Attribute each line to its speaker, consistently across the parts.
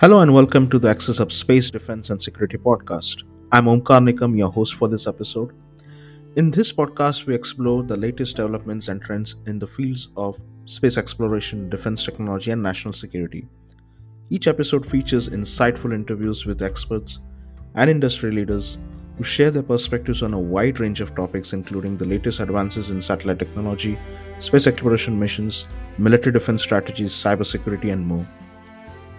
Speaker 1: Hello and welcome to the Axis of Space Defense and Security podcast. I'm Omkar Nikam, your host for this episode. In this podcast, we explore the latest developments and trends in the fields of space exploration, defense technology, and national security. Each episode features insightful interviews with experts and industry leaders who share their perspectives on a wide range of topics, including the latest advances in satellite technology, space exploration missions, military defense strategies, cybersecurity, and more.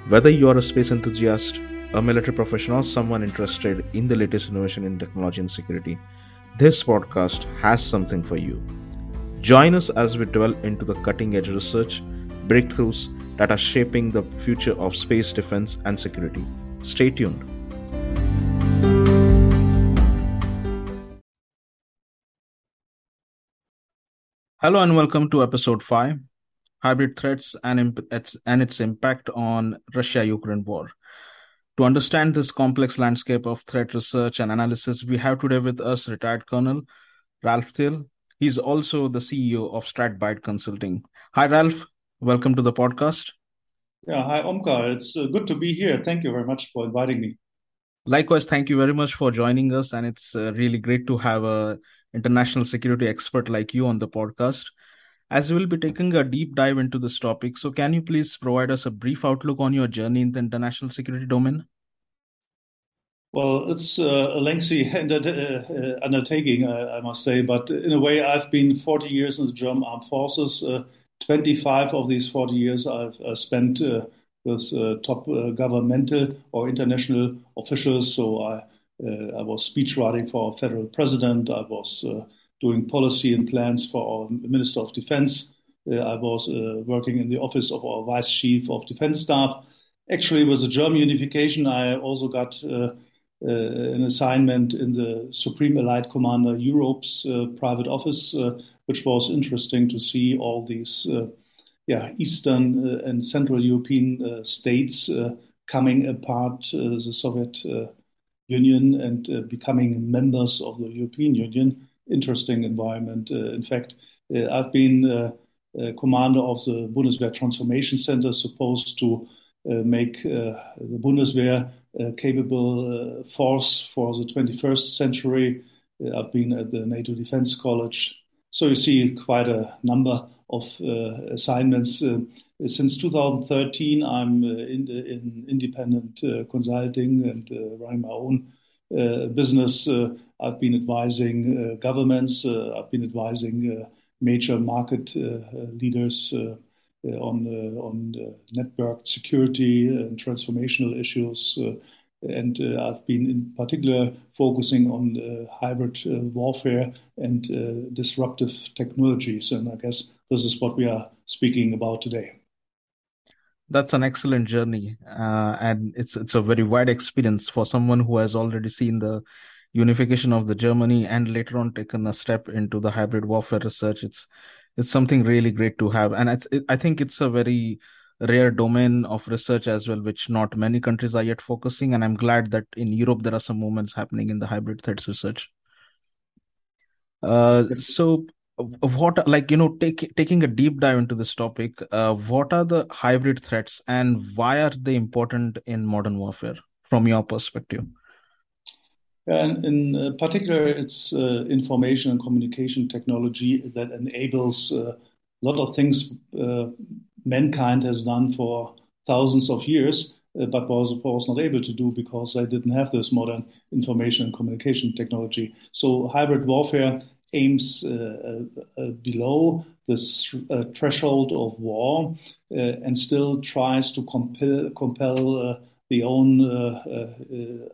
Speaker 1: Whether you are a space enthusiast, a military professional, or someone interested in the latest innovation in technology and security, this podcast has something for you. Join us as we delve into the cutting edge research, breakthroughs that are shaping the future of space defense and security. Stay tuned. Hello and welcome to episode 5 Hybrid Threats and, imp- its, and its Impact on Russia Ukraine War. To understand this complex landscape of threat research and analysis, we have today with us retired Colonel Ralph Thiele. He's also the CEO of StratByrd Consulting. Hi, Ralph. Welcome to the podcast.
Speaker 2: Yeah, hi, Omkar. It's uh, good to be here. Thank you very much for inviting me.
Speaker 1: Likewise, thank you very much for joining us. And it's uh, really great to have a international security expert like you on the podcast. As we'll be taking a deep dive into this topic, so can you please provide us a brief outlook on your journey in the international security domain?
Speaker 2: Well, it's uh, a lengthy uh, uh, uh, undertaking, I must say, but in a way, I've been 40 years in the German Armed Forces. Uh, 25 of these 40 years I've uh, spent with top governmental or international officials. So I, I was speechwriting for a federal president. I was doing policy and plans for our Minister of Defense. Uh, I was uh, working in the office of our Vice Chief of Defense Staff. Actually, with the German unification, I also got uh, an assignment in the Supreme Allied Commander Europe's private office, which was interesting to see all these yeah, Eastern uh, and Central European uh, states uh, coming apart the Soviet Union and becoming members of the European Union interesting environment. Uh, in fact, uh, I've been uh, uh commander of the Bundeswehr Transformation Center, supposed to uh, make uh, the Bundeswehr a capable force for the 21st century. I've been at the NATO Defense College. So you see quite a number of assignments. Since 2013, I'm in, in independent consulting and running my own Uh, business. Uh, I've been advising uh, governments. Uh, I've been advising uh, major market uh, leaders on on network security and transformational issues. and I've been in particular focusing on hybrid warfare and disruptive technologies. And I guess this is what we are speaking about today
Speaker 1: that's an excellent journey uh, and it's it's a very wide experience for someone who has already seen the unification of the Germany and later on taken a step into the hybrid warfare research. It's it's something really great to have, and it's, it, I think it's a very rare domain of research as well, which not many countries are yet focusing. And I'm glad that in Europe there are some movements happening in the hybrid threats research. Uh, so what like you know take, taking a deep dive into this topic uh, what are the hybrid threats and why are they important in modern warfare from your perspective
Speaker 2: and in uh, particular, it's uh, information and communication technology that enables uh, a lot of things uh, mankind has done for thousands of years, uh, but was, course, not able to do because they didn't have this modern information and communication technology. So, hybrid warfare aims uh, uh, uh below this uh, threshold of war and still tries to compel, compel the own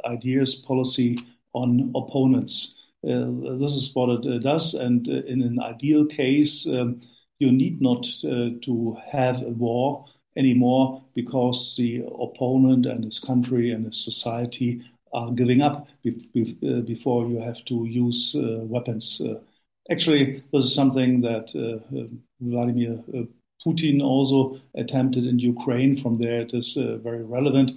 Speaker 2: ideas, policy on opponents. Uh, this is what it uh, does, and uh, in an ideal case, um, you need not to have a war anymore because the opponent and his country and his society are giving up before you have to use weapons. Actually, this is something that Vladimir Putin also attempted in Ukraine. From there, it is very relevant.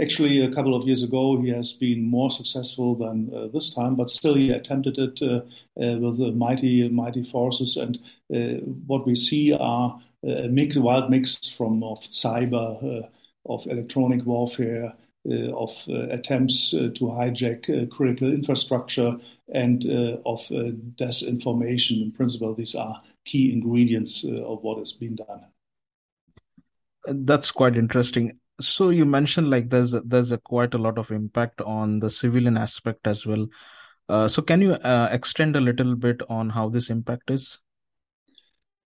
Speaker 2: Actually, a couple of years ago, he has been more successful than uh, this time, but still he attempted it uh, uh, with mighty, mighty forces. And uh, what we see are a mix, wild mix from of cyber of electronic warfare, Uh, of uh, attempts uh, to hijack critical infrastructure, and of disinformation. In principle, these are key ingredients of what is being done.
Speaker 1: That's quite interesting. So you mentioned like there's there's a quite a lot of impact on the civilian aspect as well. Uh, so can you uh, extend a little bit on how this impact is?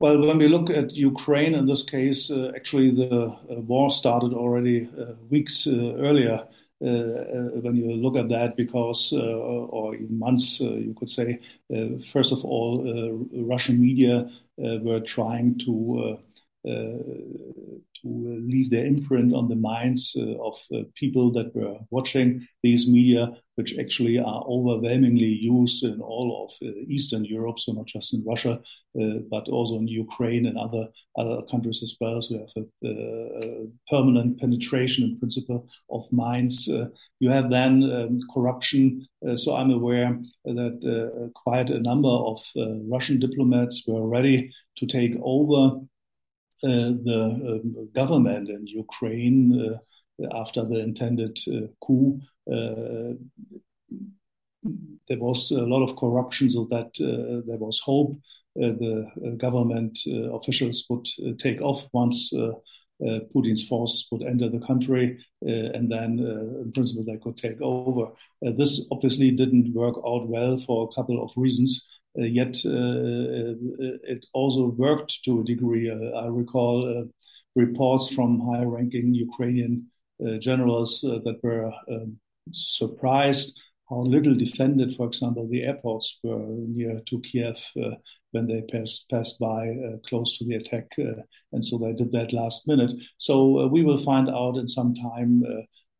Speaker 2: Well, when we look at Ukraine in this case, uh, actually the uh, war started already uh, weeks uh, earlier. Uh, uh, when you look at that, because uh, or months, you could say, first of all, Russian media were trying to to uh, leave their imprint on the minds uh, of uh, people that were watching these media, which actually are overwhelmingly used in all of Eastern Europe, so not just in Russia, but also in Ukraine and other other countries as well. So you have a, permanent penetration in principle of minds. you have then um, corruption. so I'm aware that quite a number of Russian diplomats were ready to take over the um, government in Ukraine uh, after the intended uh, coup. there was a lot of corruption, so that there was hope the government officials would take off once uh, Putin's forces would enter the country, uh, and then, uh, in principle, they could take over. this obviously didn't work out well for a couple of reasons. Uh, yet uh, uh, it also worked to a degree. I recall reports from high-ranking Ukrainian generals that were um, surprised how little defended, for example, the airports were near to Kiev uh, when they passed passed by uh, close to the attack, uh, and so they did that last minute. So we will find out in some time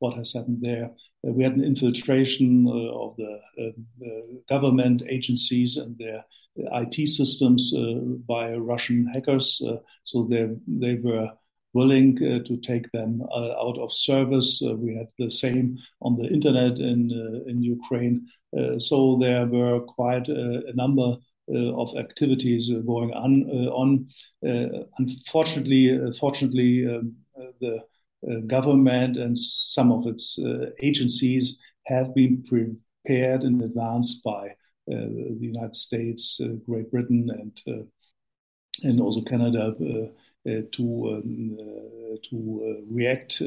Speaker 2: what has happened there. Uh, we had an infiltration uh, of the uh, uh government agencies and their IT systems uh, by Russian hackers. Uh, so they they were willing to take them out of service. We had the same on the internet in in Ukraine. so there were quite a, a number of activities going on. on unfortunately, fortunately, um, the government and some of its uh, agencies have been prepared in advance by uh, the United States, Great Britain, and and also Canada to um, to react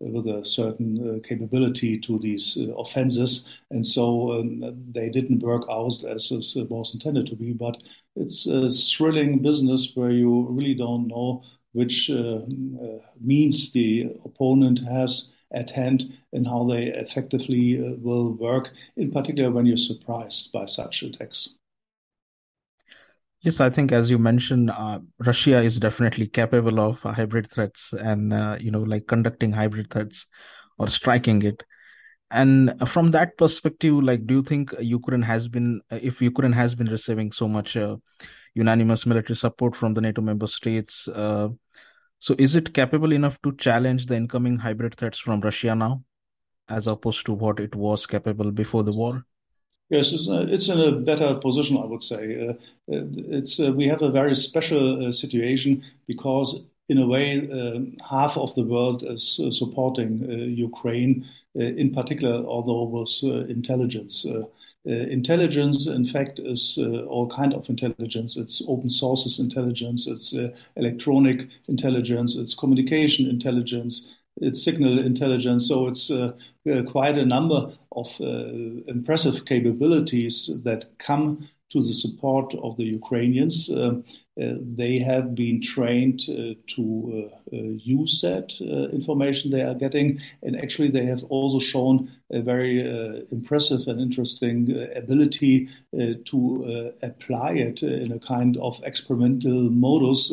Speaker 2: with a certain uh, capability to these uh, offenses, and so um, they didn't work out as it was intended to be. But it's a thrilling business where you really don't know which uh, uh, means the opponent has at hand and how they effectively uh, will work, in particular when you're surprised by such attacks.
Speaker 1: Yes, I think as you mentioned, uh, Russia is definitely capable of uh, hybrid threats and uh, you know like conducting hybrid threats or striking it. And from that perspective, like, do you think Ukraine has been, if Ukraine has been receiving so much unanimous military support from the NATO member states, so is it capable enough to challenge the incoming hybrid threats from Russia now, as opposed to what it was capable before the war?
Speaker 2: Yes, it's, uh, in a better position, I would say. Uh, uh it's uh, we have a very special uh, situation because, in a way, um, half of the world is uh, supporting Ukraine, in particular, although with intelligence. Uh, intelligence, in fact, is uh, all kind of intelligence. It's open sources intelligence. It's uh, electronic intelligence. It's communication intelligence. It's signal intelligence. So it's quite a number of impressive capabilities that come to the support of the Ukrainians. Uh, uh, they have been trained uh, to use that information they are getting, and actually they have also shown a very impressive and interesting ability to apply it in a kind of experimental modus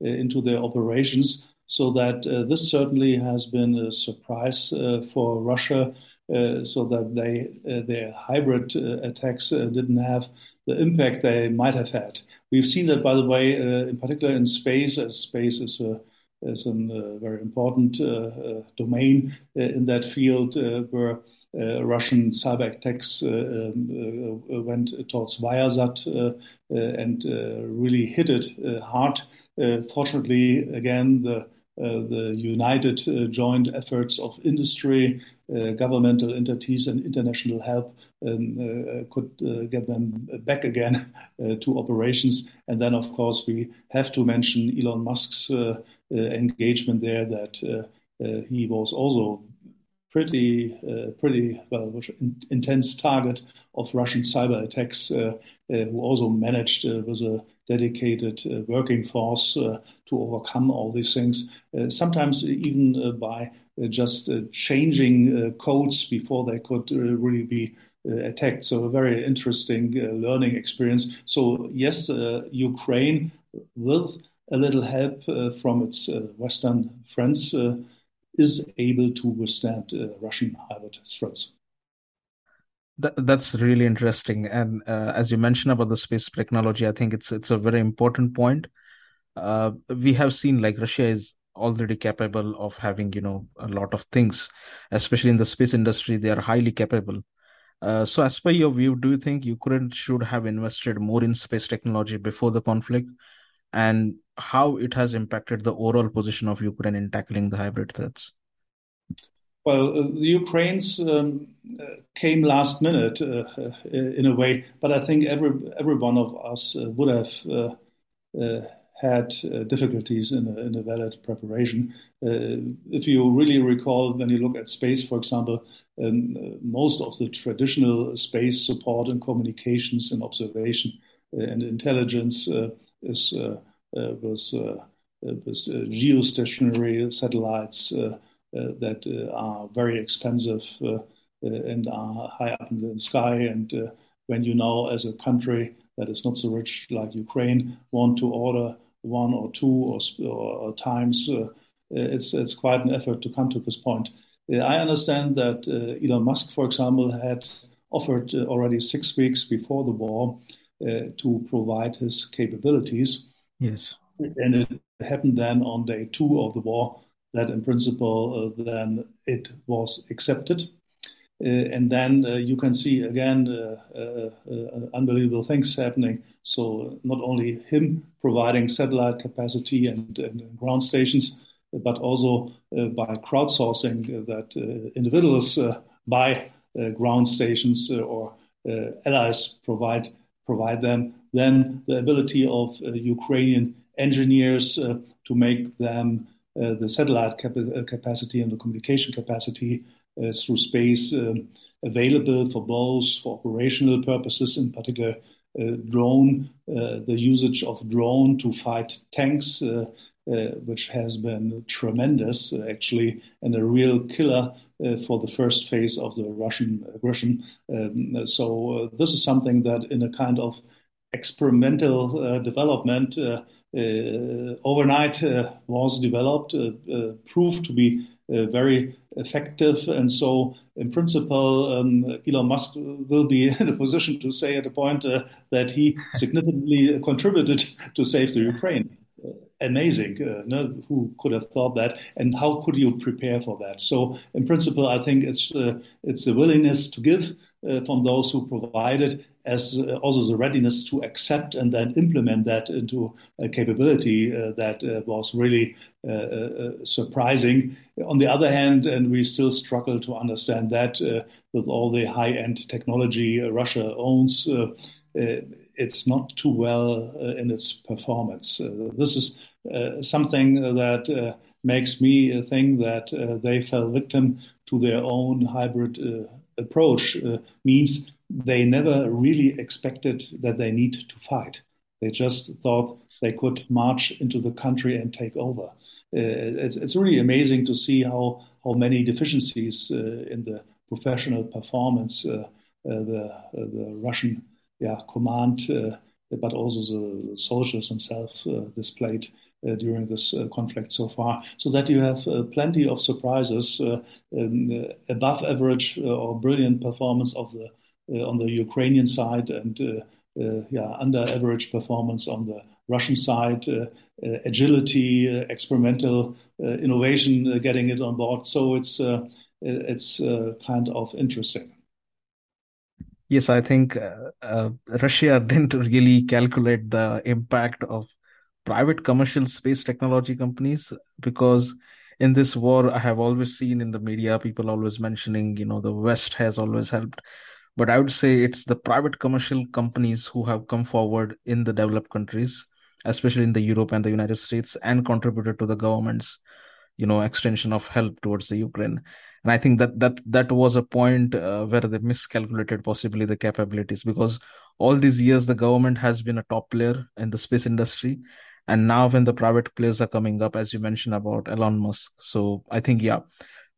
Speaker 2: into their operations. So that this certainly has been a surprise for Russia. Uh, so that they uh, their hybrid uh, attacks didn't have the impact they might have had. We've seen that, by the way, uh, in particular in space, as space is a is a uh, very important uh, uh domain uh, in that field where Russian cyber attacks um, went towards Viasat and really hit it hard. fortunately, again, the the united joint efforts of industry, Uh, governmental entities, and international help um, uh, could uh, get them back again to operations. And then, of course, we have to mention Elon Musk's engagement there that he was also pretty uh, pretty well intense target of Russian cyber attacks, uh, uh, who also managed with a dedicated working force to overcome all these things. sometimes even by Uh, just uh, changing uh, codes before they could really be attacked. So a very interesting learning experience. So yes, Ukraine with a little help from its Western friends is able to withstand uh, Russian hybrid threats.
Speaker 1: That, that's really interesting, and uh, as you mentioned about the space technology, I think it's it's a very important point. Uh, we have seen like Russia is already capable of having you know a lot of things, especially in the space industry. They are highly capable. Uh, so, as per your view, do you think Ukraine should have invested more in space technology before the conflict, and how it has impacted the overall position of Ukraine in tackling the hybrid threats?
Speaker 2: Well, uh, the Ukrainians um, uh, came last minute uh, uh, in a way, but I think every every one of us uh, would have uh, had difficulties in a, in a valid preparation. Uh, if you really recall, when you look at space, for example, um, most of the traditional space support and communications and observation uh, and intelligence uh, is was uh, was geostationary satellites uh, uh, that are very expensive and are high up in the sky. And when you now, as a country that is not so rich like Ukraine, want to order one or two or, or times, it's it's quite an effort to come to this point. I understand that Elon Musk, for example, had offered already six weeks before the war uh, to provide his capabilities.
Speaker 1: Yes.
Speaker 2: And it happened then on day two of the war that, in principle, uh, then it was accepted. Uh, and then uh, you can see again uh, uh, uh, unbelievable things happening. So, not only him providing satellite capacity and, and ground stations, but also by crowdsourcing that individuals buy ground stations or allies provide provide them. Then the ability of Ukrainian engineers uh, to make them uh, the satellite cap uh, capacity and the communication capacity through space um, available for both for operational purposes, in particular uh, drone, uh, the usage of drone to fight tanks, uh, which has been tremendous actually, and a real killer for the first phase of the Russian aggression. Um, so this is something that, in a kind of experimental development, uh, overnight uh, was developed, uh, proved to be very effective. And so, in principle, um, Elon Musk will be in a position to say at a point that he significantly contributed to save the Ukraine amazing. Uh, no, who could have thought that? And how could you prepare for that? So, in principle, I think it's uh, it's a willingness to give uh, from those who provide it, as uh, also the readiness to accept and then implement that into a capability uh, that uh, was really Uh, uh, uh, surprising. On the other hand, and we still struggle to understand that with all the high-end technology Russia owns it's not too well uh, in its performance. Uh, this is uh, something that makes me think that they fell victim to their own hybrid approach. means they never really expected that they need to fight. They just thought they could march into the country and take over. Uh, it's, it's, really amazing to see how, how many deficiencies uh, in the professional performance uh, the, the Russian yeah, command, uh, but also the soldiers themselves uh, displayed uh, during this conflict so far, so that you have plenty of surprises, um, above average or brilliant performance of the on the Ukrainian side, and yeah, under average performance on the Russian side, uh, uh, agility, uh, experimental uh, innovation, uh, getting it on board. So it's uh, it's kind of interesting.
Speaker 1: Yes, I think Russia didn't really calculate the impact of private commercial space technology companies because in this war i have always seen in the media people always mentioning you know the west has always helped but i would say it's the private commercial companies who have come forward in the developed countries especially in the europe and the united states and contributed to the government's you know extension of help towards the ukraine. And i think that that that was a point uh, where they miscalculated possibly the capabilities because all these years the government has been a top player in the space industry and now when the private players are coming up as you mentioned about elon musk. So i think yeah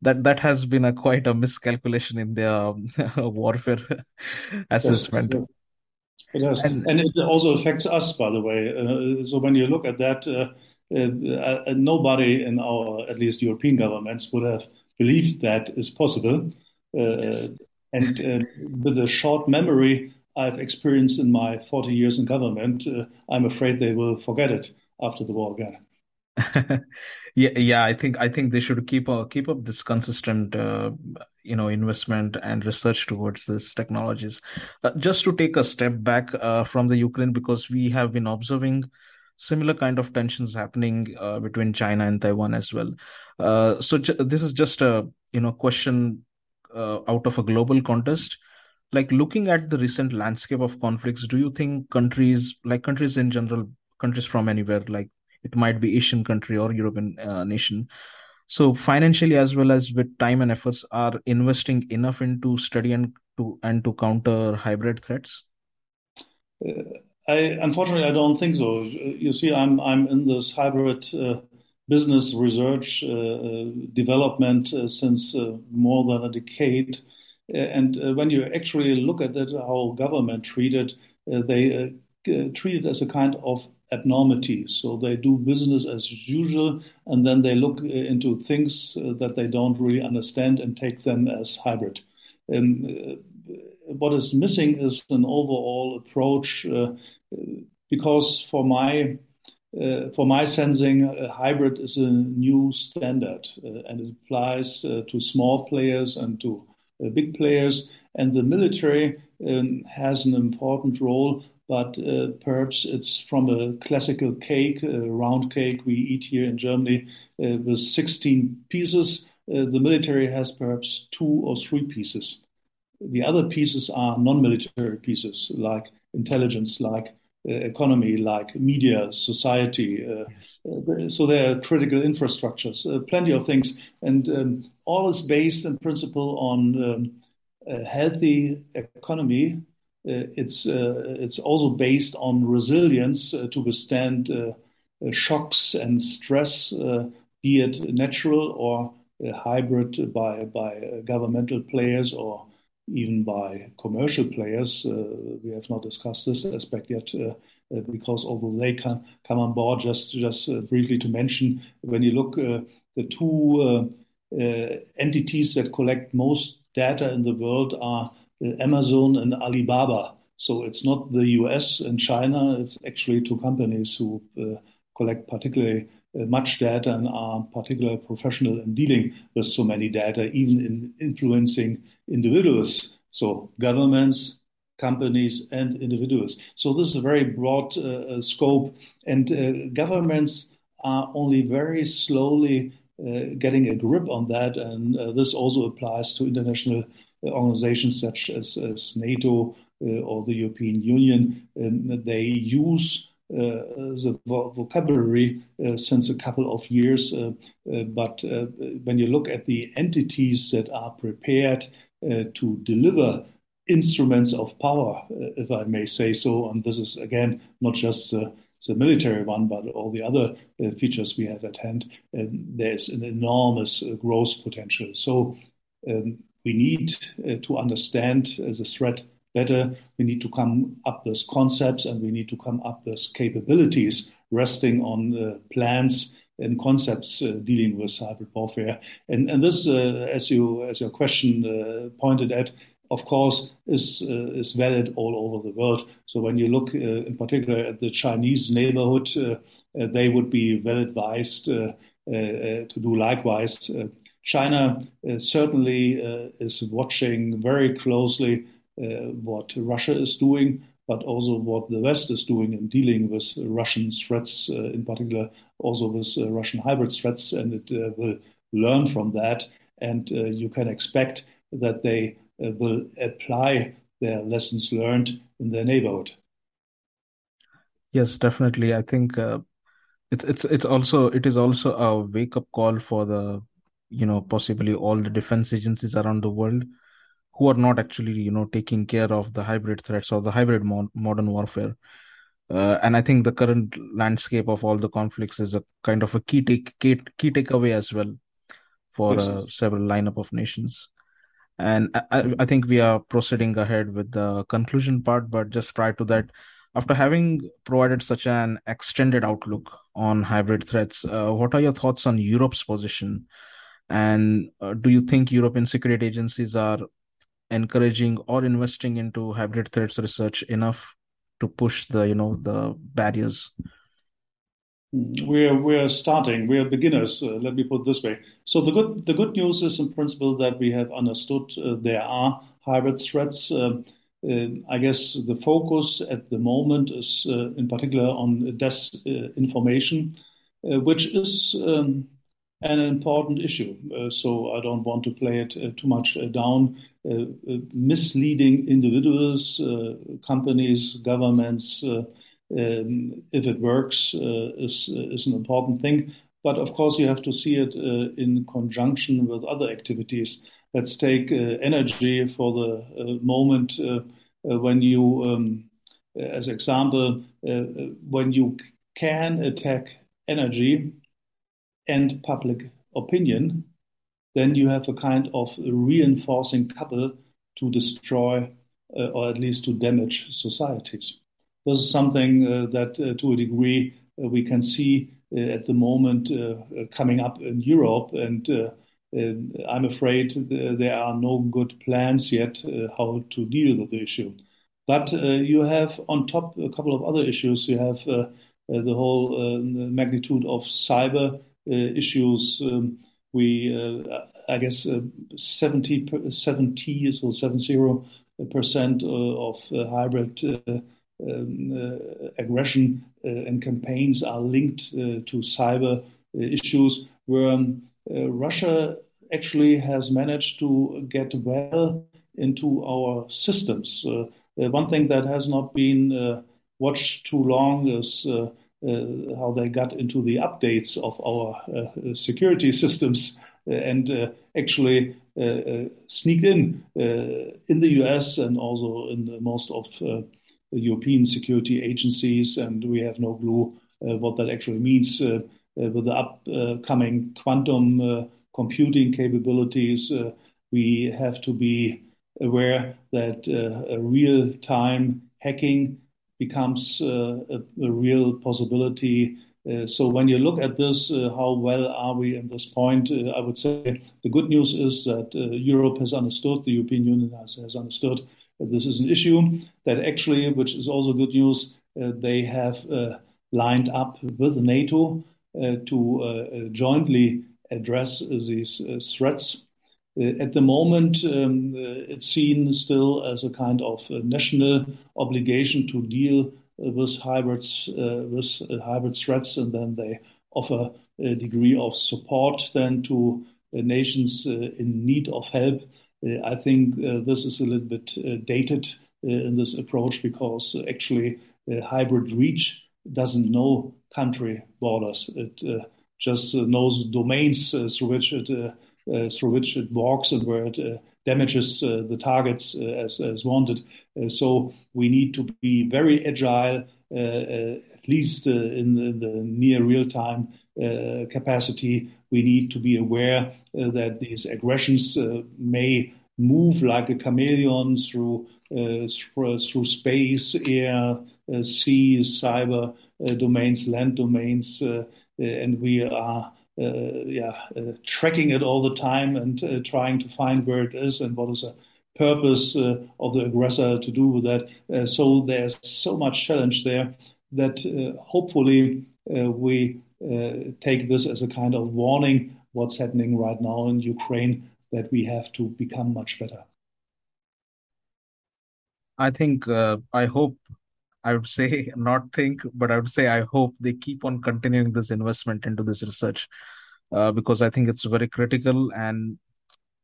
Speaker 1: that that has been a quite a miscalculation in their warfare assessment.
Speaker 2: Yes, it has. And, and, it also affects us by the way uh, so when you look at that uh, uh, uh nobody in our at least european governments would have believed that is possible uh, yes. and uh, with a short memory I've experienced in my 40 years in government, I'm afraid they will forget it after the war again.
Speaker 1: Yeah, yeah. I think I think they should keep keep up this consistent, uh, you know, investment and research towards these technologies. Uh, just to take a step back uh, from the Ukraine, because we have been observing similar kind of tensions happening uh, between China and Taiwan as well. Uh, so this is just a you know question out of a global context like looking at the recent landscape of conflicts do you think countries like countries in general countries from anywhere like it might be asian country or european uh, nation. So financially as well as with time and efforts are investing enough into study and to and to counter hybrid threats?
Speaker 2: Uh, i unfortunately i don't think so. You see i'm i'm in this hybrid uh, business research uh, uh development uh, since more than a decade. And when you actually look at that how government treated they treat it as a kind of abnormities. So they do business as usual, and then they look uh, into things uh, that they don't really understand and take them as hybrid. Um, uh, what is missing is an overall approach, uh, because for my uh, for my sensing, hybrid is a new standard, and it applies to small players and to big players. And the military um, has an important role but uh, perhaps it's from a classical cake, a round cake we eat here in Germany uh, with 16 pieces. Uh, the military has perhaps two or three pieces. The other pieces are non-military pieces, like intelligence, like uh, economy, like media, society. Uh, yes. Uh, so there are critical infrastructures, plenty of things, and um, all is based in principle on um, a healthy economy it's uh, it's also based on resilience uh, to withstand shocks and stress, be it natural or hybrid by by governmental players or even by commercial players. we have not discussed this aspect yet. Uh, because although they can come on board, just just uh, briefly to mention, when you look uh, the two entities that collect most data in the world are Amazon and Alibaba. So it's not the US and China, it's actually two companies who uh, collect particularly uh, much data and are particularly professional in dealing with so many data, even in influencing individuals. So governments, companies, and individuals. So this is a very broad uh, uh scope, and uh, governments are only very slowly uh, getting a grip on that, and this also applies to international organizations such as, as NATO uh, or the European Union. they use uh, the vocabulary uh, since a couple of years. but when you look at the entities that are prepared to deliver instruments of power, if I may say so, and this is again not just the military one, but all the other uh, features we have at hand, um, there's an enormous uh, growth potential. So um, we need uh, to understand uh, the threat better. We need to come up with concepts and we need to come up with capabilities resting on uh, plans and concepts uh, dealing with hybrid warfare. And, and this, uh, as you as your question uh, pointed at, of course, is is valid all over the world. So when you look in particular at the Chinese neighborhood, they would be well advised to do likewise. China uh, certainly uh, is watching very closely uh, what Russia is doing, but also what the West is doing in dealing with Russian threats, in particular, also with Russian hybrid threats, and it will learn from that. And you can expect that they will apply their lessons learned in their neighborhood.
Speaker 1: Yes, definitely. I think uh, it's it's it's also it is also a wake up call for the you know possibly all the defense agencies around the world who are not actually you know taking care of the hybrid threats or the hybrid mo- modern warfare. Uh, and i think the current landscape of all the conflicts is a kind of a key take key, key takeaway as well for uh, several lineup of nations. And I, I think we are proceeding ahead with the conclusion part but just prior to that after having provided such an extended outlook on hybrid threats uh, what are your thoughts on europe's position and uh, do you think European security agencies are encouraging or investing into hybrid threats research enough to push the you know the barriers?
Speaker 2: We're we're starting. We're beginners. Uh, let me put it this way. So the good the good news is in principle that we have understood uh, there are hybrid threats. Uh, uh I guess the focus at the moment is uh, in particular on disinformation, which is um, an important issue. Uh, so I don't want to play it uh, too much uh, down. Uh, uh, misleading individuals, uh, companies, governments, um, if it works, is, is an important thing. But of course, you have to see it in conjunction with other activities. Let's take energy for the moment when you, um, as example, when you can attack energy and public opinion, then you have a kind of reinforcing couple to destroy uh, or at least to damage societies. This is something uh, that, uh, to a degree, uh, we can see uh, at the moment uh, coming up in Europe. And I'm afraid there are no good plans yet how to deal with the issue. But you have, on top, a couple of other issues. You have the whole magnitude of cyber issues. Um, we, uh, I guess, uh, 70, 70 so 70 percent of hybrid um, aggression and campaigns are linked to cyber issues where um, Russia actually has managed to get well into our systems. Uh, one thing that has not been uh, watched too long is uh, uh, Uh, how they got into the updates of our uh, security systems uh, and uh, actually uh, sneaked in in the US and also in most of the European security agencies. And we have no clue what that actually means with the upcoming quantum computing capabilities. we have to be aware that real time hacking becomes uh, a, a, real possibility. Uh, so when you look at this, uh, how well are we in this point? Uh, I would say the good news is that uh, Europe has understood, the European Union has, has understood this is an issue. That actually, which is also good news, uh, they have lined up with NATO to jointly address these threats. Uh, at the moment, um, uh, it's seen still as a kind of a national obligation to deal uh, with hybrids, uh, with uh, hybrid threats, and then they offer a degree of support then to uh, nations in need of help. I think this is a little bit dated in this approach because actually hybrid reach doesn't know country borders. It uh, just knows domains through which it through which it walks and where it uh, damages uh, the targets as, as wanted. so we need to be very agile, at least in the, the, near real time capacity. We need to be aware that these aggressions may move like a chameleon through uh, through, space, air, uh, sea, cyber uh, domains, land domains, and we are uh, yeah, uh, tracking it all the time and uh, trying to find where it is and what is the purpose of the aggressor to do with that. so there's so much challenge there that hopefully we take this as a kind of warning what's happening right now in Ukraine that we have to become much better.
Speaker 1: I think uh, I hope I would say not think, but I would say I hope they keep on continuing this investment into this research uh, because I think it's very critical. And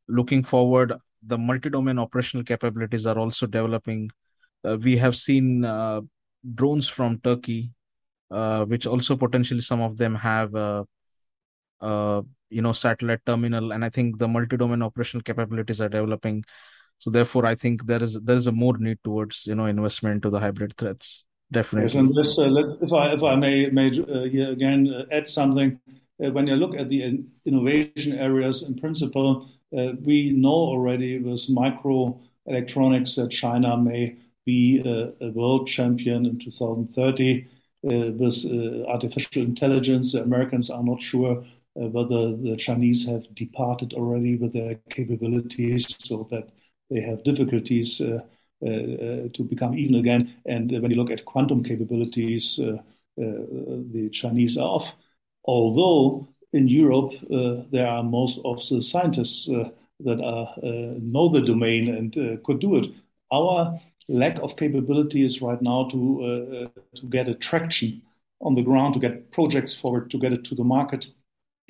Speaker 1: looking forward, the multi-domain operational capabilities are also developing. Uh, we have seen uh, drones from Turkey, uh, which also potentially some of them have, uh, uh, you know, satellite terminal, and I think the multi-domain operational capabilities are developing. So therefore, I think there is there is a more need towards you know investment to the hybrid threats. Definitely.
Speaker 2: Yes, and this, uh, let, if I if I may may uh, again uh, add something, uh, when you look at the innovation areas, in principle, uh, we know already with microelectronics that China may be a, a world champion in 2030. Uh, with artificial intelligence, the Americans are not sure whether the Chinese have departed already with their capabilities, so that they have difficulties uh, uh, uh, to become even again. And when you look at quantum capabilities, the Chinese are off. Although in Europe, there are most of the scientists that are, know the domain and could do it. Our lack of capability is right now to to get a traction on the ground, to get projects forward, to get it to the market.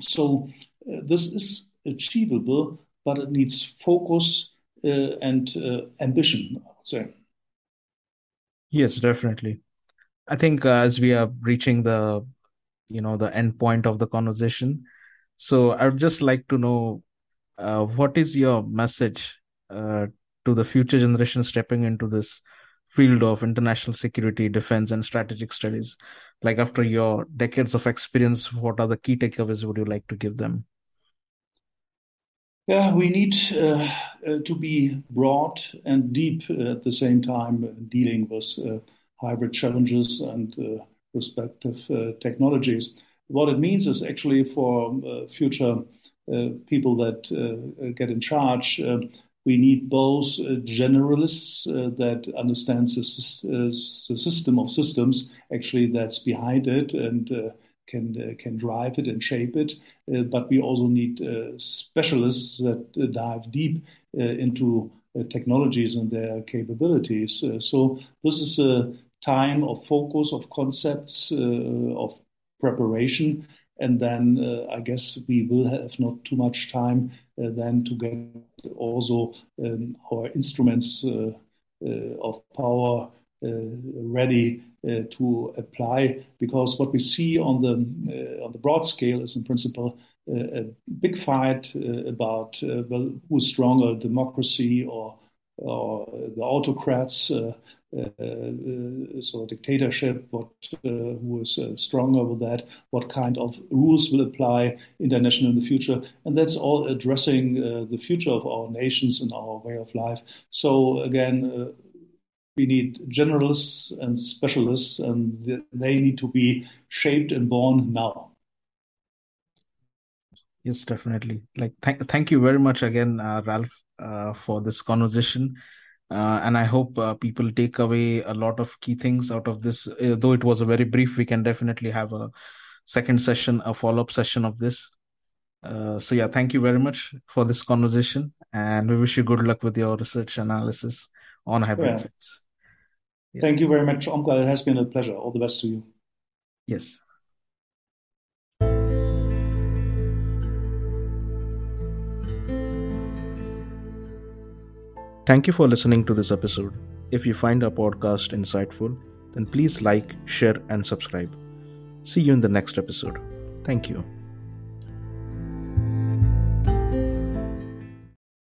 Speaker 2: So uh, this is achievable, but it needs focus and uh, ambition, I would say.
Speaker 1: Yes, definitely. I think uh, as we are reaching the, you know, the end point of the conversation, so I would just like to know, uh, what is your message uh, to the future generation stepping into this field of international security, defense, and strategic studies? Like after your decades of experience, what are the key takeaways would you like to give them?
Speaker 2: Yeah, we need uh, uh, to be broad and deep at the same time, uh, dealing with uh, hybrid challenges and uh, respective uh, technologies. What it means is actually for future people that get in charge, we need both generalists that understands the, the, system of systems, actually that's behind it, and uh, can can drive it and shape it. Uh, but we also need uh, specialists that dive deep into technologies and their capabilities. so this is a time of focus, of concepts, of preparation. And then uh, I guess we will have not too much time uh, then to get also um, our instruments uh, of power ready uh, to apply because what we see on the uh, on the broad scale is in principle uh, a big fight about well, who's stronger, democracy or or the autocrats. Uh, so dictatorship, what uh, who is uh, stronger with that, what kind of rules will apply international in the future, and that's all addressing the future of our nations and our way of life. So again, we need generalists and specialists, and they need to be shaped and born now.
Speaker 1: Yes, definitely. Like, thank thank you very much again, uh, Ralph, uh, for this conversation. Uh, and I hope uh, people take away a lot of key things out of this. Uh, though it was a very brief, we can definitely have a second session, a follow up session of this. Uh, so yeah, thank you very much for this conversation, and we wish you good luck with your research analysis on hybrid yeah. threats.
Speaker 2: Yeah. Thank you very much, Omkar. It has been a pleasure. All the best to you.
Speaker 1: Yes. Thank you for listening to this episode. If you find our podcast insightful, then please like, share, and subscribe. See you in the next episode. Thank you.